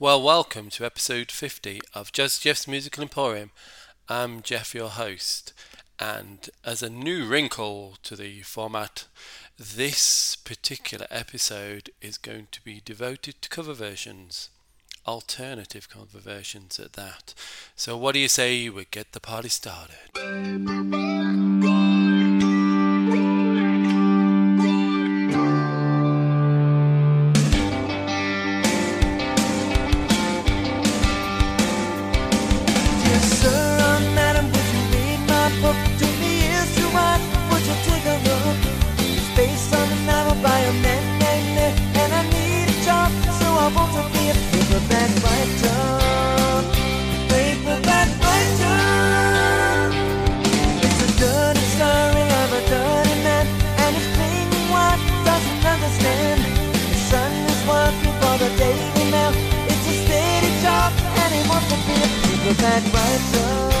Well, welcome to episode 50 of Just Jeff's Musical Emporium. I'm Jeff, your host, and as a new wrinkle to the format, this particular episode is going to be devoted to cover versions, alternative cover versions at that. So, what do you say we get the party started? that right road.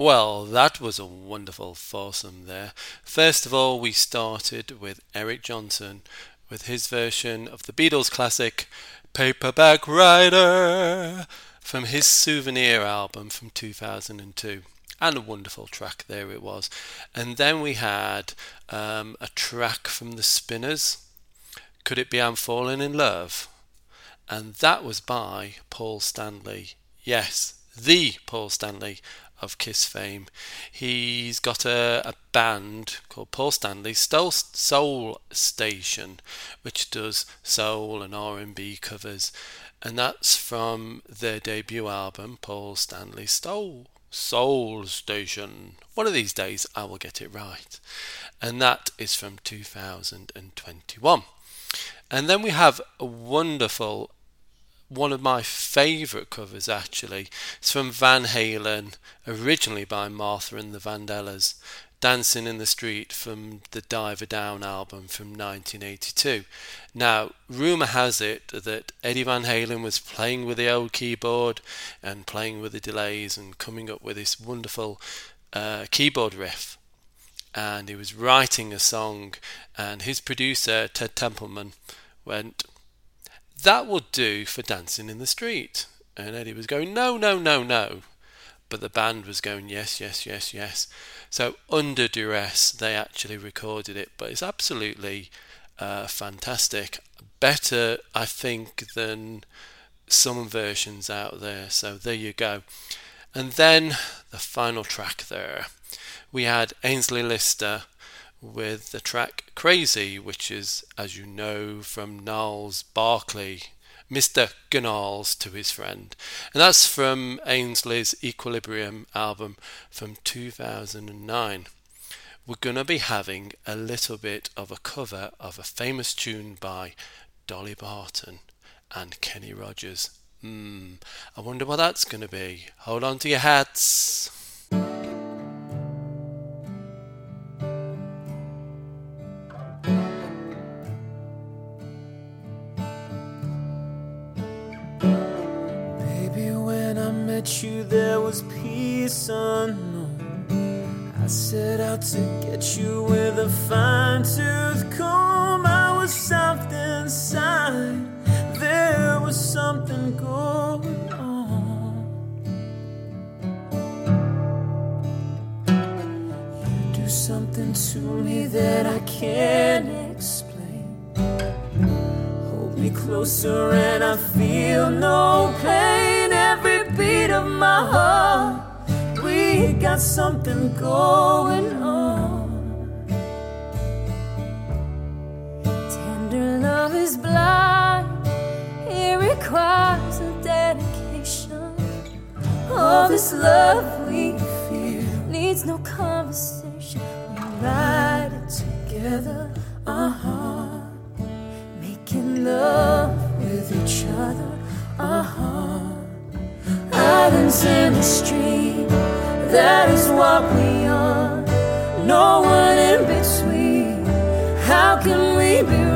Well, that was a wonderful foursome there. First of all, we started with Eric Johnson with his version of the Beatles classic Paperback Writer from his Souvenir album from 2002. And a wonderful track there it was. And then we had um, a track from the Spinners. Could it be I'm Falling in Love? And that was by Paul Stanley. Yes, the Paul Stanley of Kiss fame. He's got a, a band called Paul Stanley Soul, Soul Station, which does soul and R&B covers, and that's from their debut album, Paul Stanley Soul Soul Station. One of these days, I will get it right, and that is from 2021. And then we have a wonderful one of my favourite covers actually. It's from Van Halen, originally by Martha and the Vandellas. Dancing in the Street from the Diver Down album from 1982. Now, rumour has it that Eddie Van Halen was playing with the old keyboard and playing with the delays and coming up with this wonderful uh, keyboard riff. And he was writing a song, and his producer, Ted Templeman, went, that will do for dancing in the street. And Eddie was going, no, no, no, no. but the band was going yes, yes, yes, yes. So under duress, they actually recorded it, but it's absolutely uh, fantastic. Better, I think, than some versions out there. So there you go. And then the final track there, we had Aynsley Lister with the track Crazy, which is, as you know, from Gnarls Barkley, Mr. Gnarls to his friend. And that's from Aynsley's Equilibrium album from 2009. We're going to be having a little bit of a cover of a famous tune by Dolly Parton and Kenny Rogers. Hmm, I wonder what that's going to be. Hold on to your hats. Islands in the stream, that is what we are. No one in between. How can we be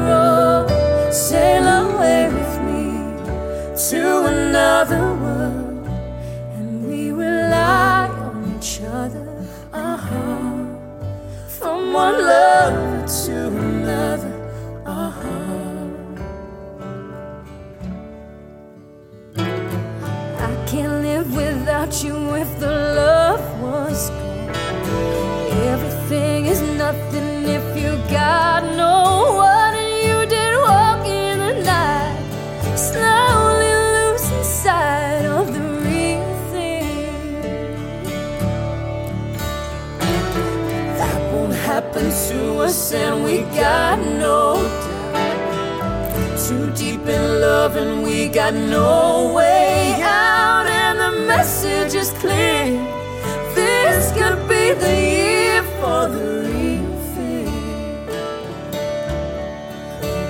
got no way out. And the message is clear this could be the year for the real.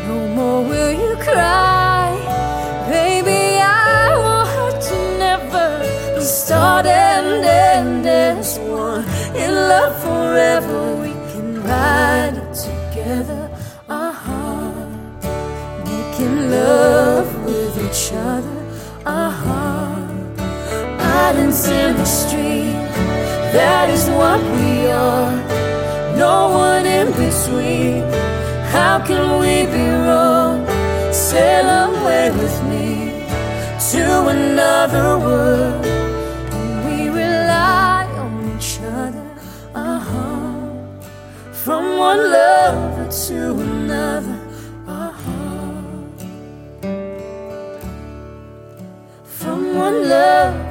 No more will you cry, baby. I will hurt you never. Start and end as one in love In the street. that is what we are. No one in between. How can we be wrong? Sail away with me to another world. We rely on each other, uh huh. From one lover to another, uh huh. From one lover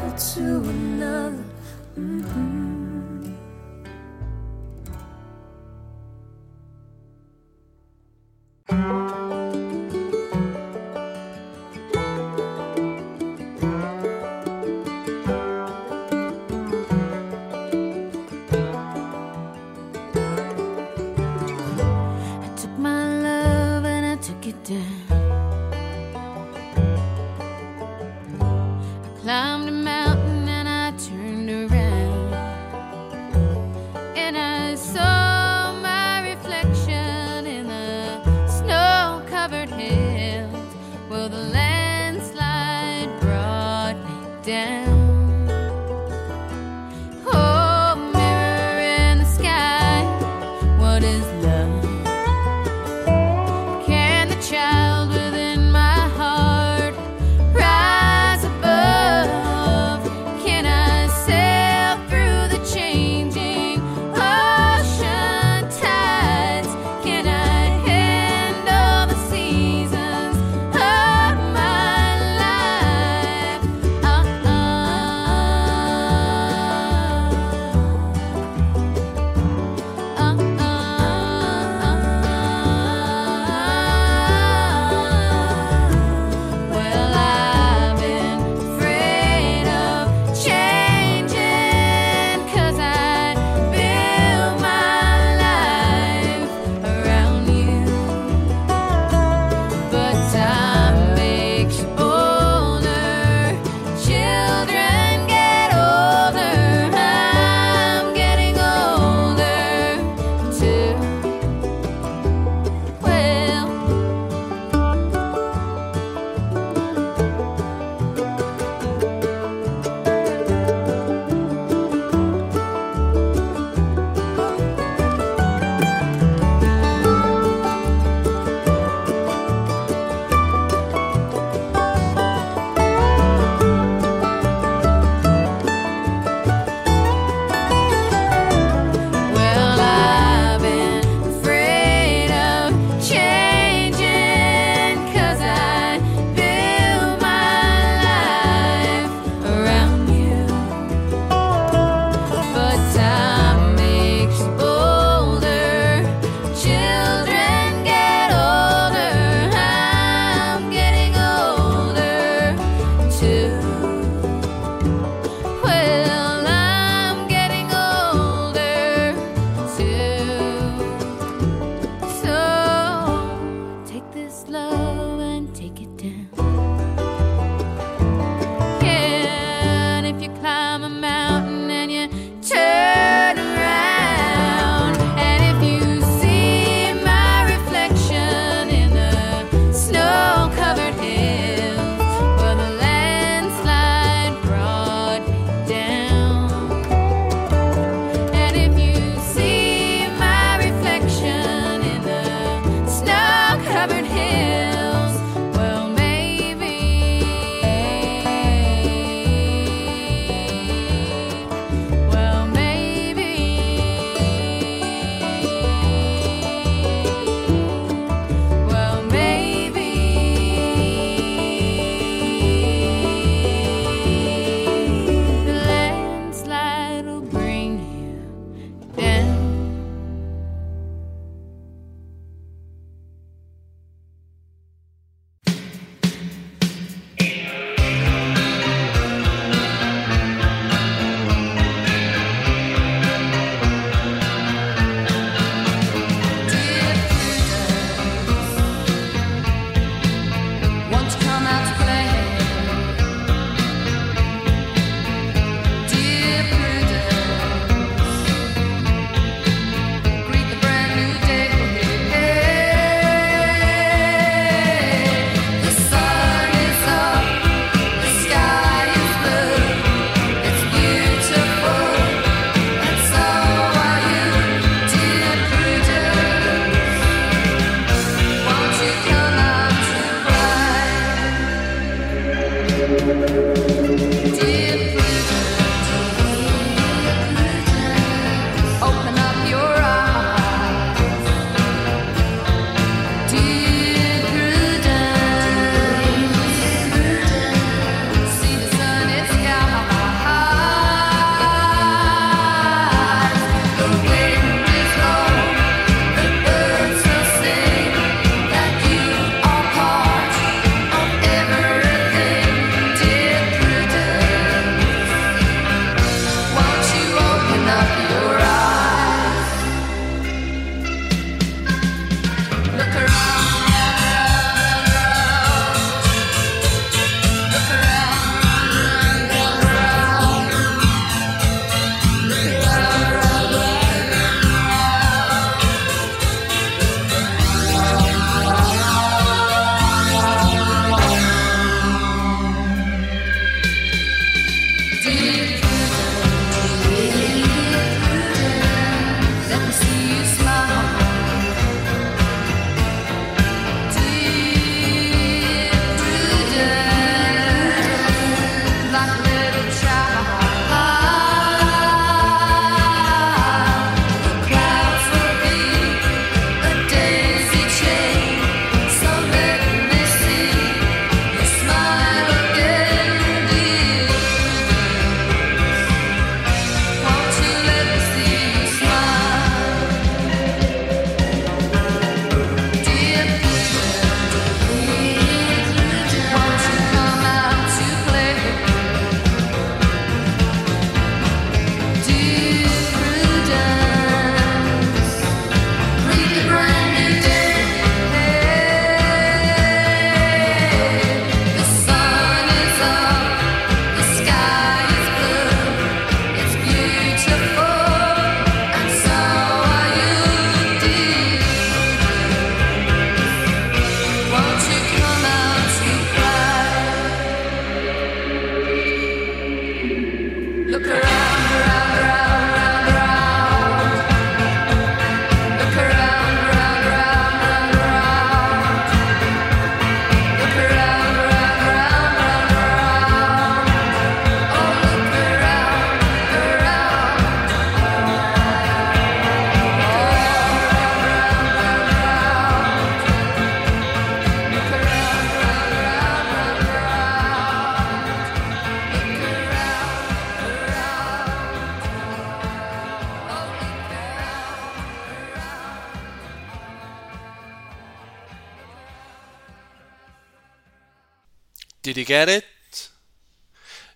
get it?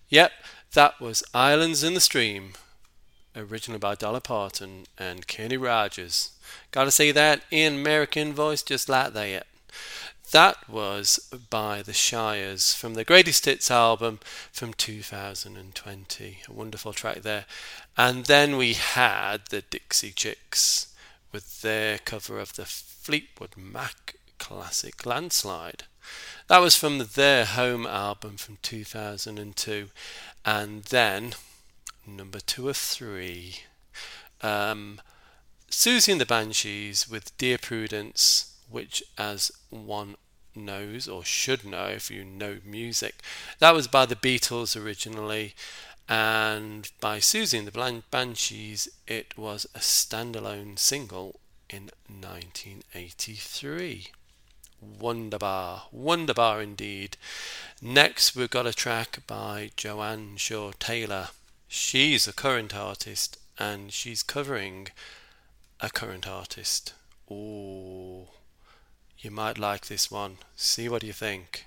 Yep, that was Islands in the Stream, originally by Dolly Parton and Kenny Rogers. Gotta say that in American voice just like that. That was by the Shires from the Greatest Hits album from 2020. A wonderful track there. And then we had the Dixie Chicks with their cover of the Fleetwood Mac classic Landslide. That was from their home album from 2002. And then number two of three. Um, Siouxsie and the Banshees with Dear Prudence, which, as one knows or should know if you know music, that was by the Beatles originally, and by Siouxsie and the Banshees, it was a standalone single in 1983. Wonderbar, wonderbar indeed. Next, we've got a track by Joanne Shaw Taylor. She's a current artist and she's covering a current artist. Ooh, you might like this one. See what you think.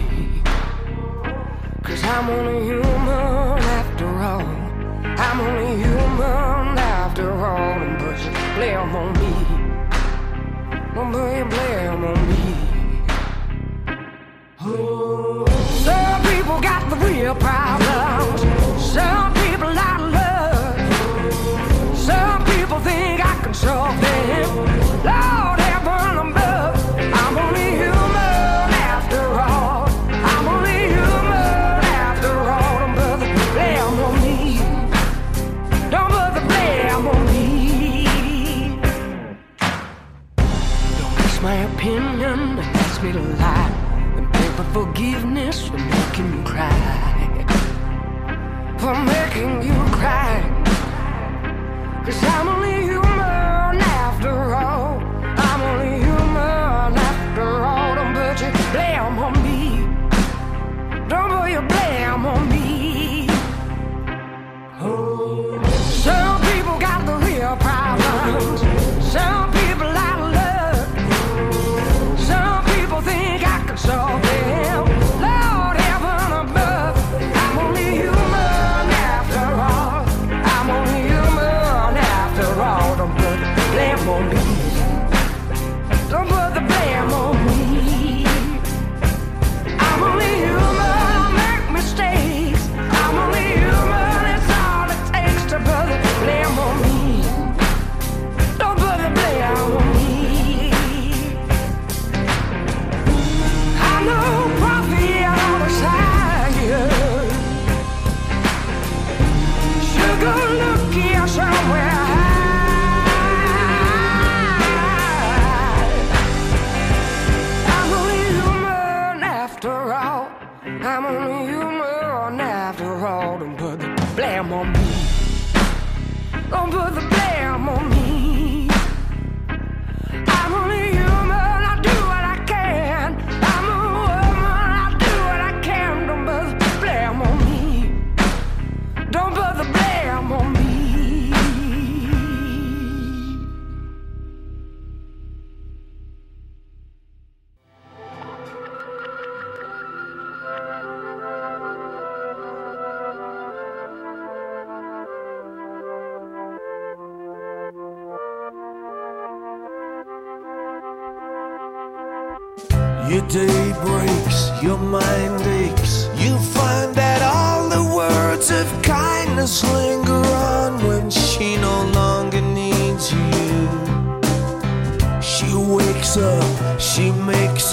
I'm only human after all. I'm only human after all. Don't put your blame on me. Don't put your blame on me. Oh. Some people got the real problems. Some I'm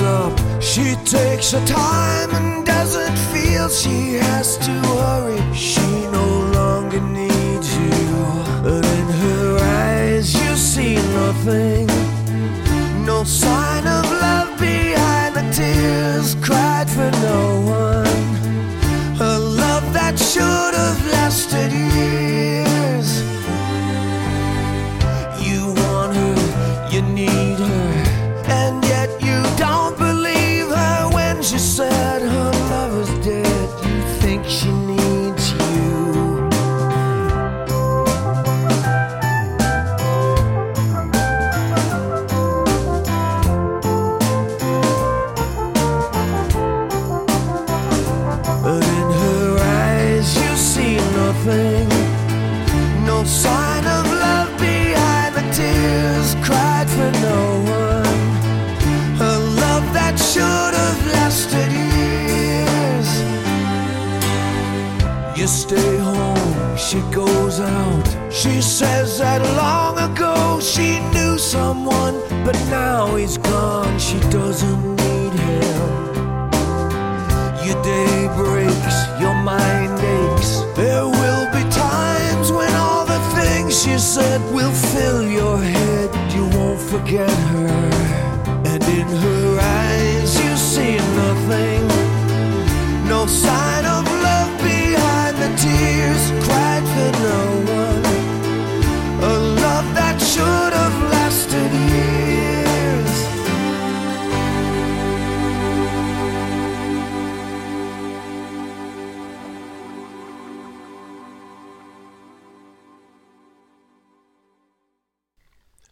up, she takes her time and doesn't feel she has to hurry. She no longer needs you, but in her eyes you see nothing. No sign of love behind the tears cried for no one. A love that should have lasted years.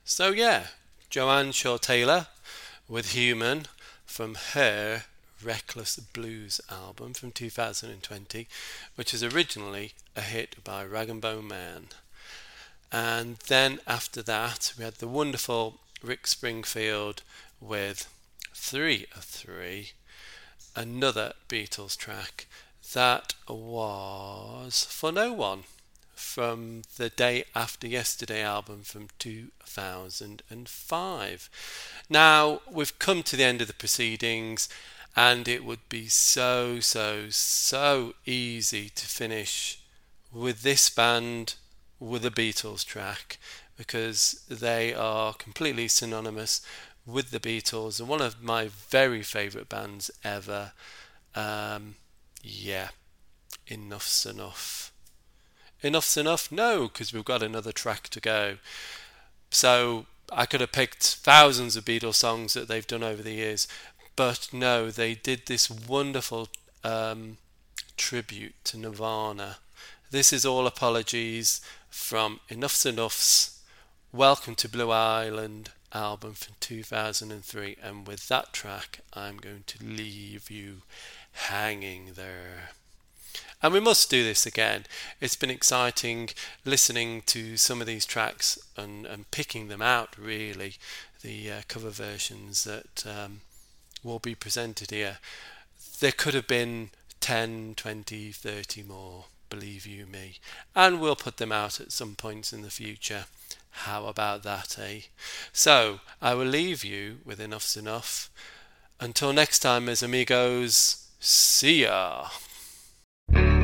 So yeah, Joanne Shaw Taylor with Human from her Reckless Blues album from 2020, which is originally a hit by Rag'n'Bone Man. And then after that, we had the wonderful Rick Springfield with Three of Three, another Beatles track that was For No One from the Day After Yesterday album from 2005. Now, we've come to the end of the proceedings, and it would be so, so, so easy to finish with this band with a Beatles track because they are completely synonymous with the Beatles and one of my very favourite bands ever. Um, yeah, Enuff Z'Nuff. Enough's enough? No, because we've got another track to go. So I could have picked thousands of Beatles songs that they've done over the years, but no, they did this wonderful um, tribute to Nirvana. This is all apologies from Enuff Z'Nuff's Welcome to Blue Island album from 2003, and with that track, I'm going to leave you hanging there. And we must do this again. It's been exciting listening to some of these tracks and, and picking them out, really, the uh, cover versions that um, will be presented here. There could have been 10, 20, 30 more, believe you me. And we'll put them out at some points in the future. How about that, eh? So, I will leave you with Enuff Z'Nuff. Until next time, as amigos, see ya. What